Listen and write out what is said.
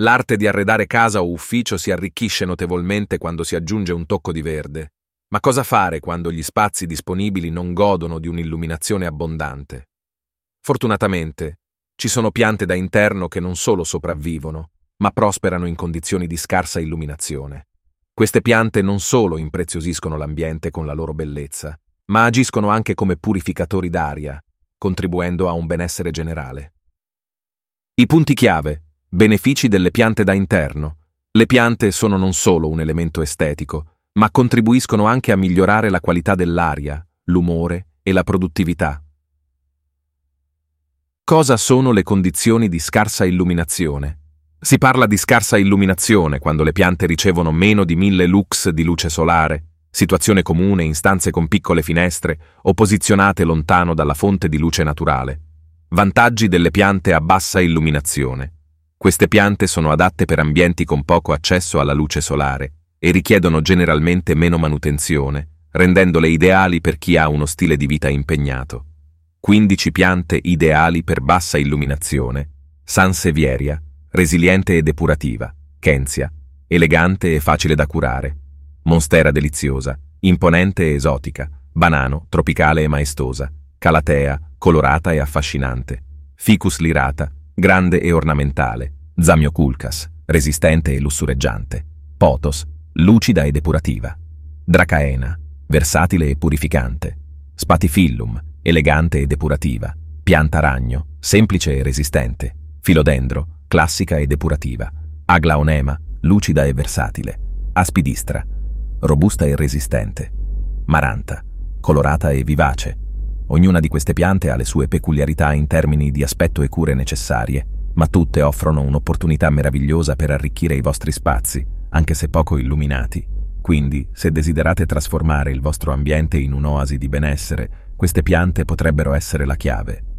L'arte di arredare casa o ufficio si arricchisce notevolmente quando si aggiunge un tocco di verde. Ma cosa fare quando gli spazi disponibili non godono di un'illuminazione abbondante? Fortunatamente, ci sono piante da interno che non solo sopravvivono, ma prosperano in condizioni di scarsa illuminazione. Queste piante non solo impreziosiscono l'ambiente con la loro bellezza, ma agiscono anche come purificatori d'aria, contribuendo a un benessere generale. I punti chiave, benefici delle piante da interno. Le piante sono non solo un elemento estetico, ma contribuiscono anche a migliorare la qualità dell'aria, l'umore e la produttività. Cosa sono le condizioni di scarsa illuminazione? Si parla di scarsa illuminazione quando le piante ricevono meno di 1000 lux di luce solare, situazione comune in stanze con piccole finestre o posizionate lontano dalla fonte di luce naturale. Vantaggi delle piante a bassa illuminazione. Queste piante sono adatte per ambienti con poco accesso alla luce solare e richiedono generalmente meno manutenzione, rendendole ideali per chi ha uno stile di vita impegnato. 15 piante ideali per bassa illuminazione. Sansevieria, resiliente e depurativa. Kensia, elegante e facile da curare. Monstera deliziosa, imponente e esotica. Banano, tropicale e maestosa. Calatea, colorata e affascinante. Ficus lirata, grande e ornamentale. Zamioculcas, resistente e lussureggiante. Potos, lucida e depurativa. Dracaena, versatile e purificante. Spatifillum, elegante e depurativa. Pianta ragno, semplice e resistente. Filodendro, classica e depurativa. Aglaonema, lucida e versatile. Aspidistra, robusta e resistente. Maranta, colorata e vivace. Ognuna di queste piante ha le sue peculiarità in termini di aspetto e cure necessarie, ma tutte offrono un'opportunità meravigliosa per arricchire i vostri spazi, anche se poco illuminati. Quindi, se desiderate trasformare il vostro ambiente in un'oasi di benessere, queste piante potrebbero essere la chiave.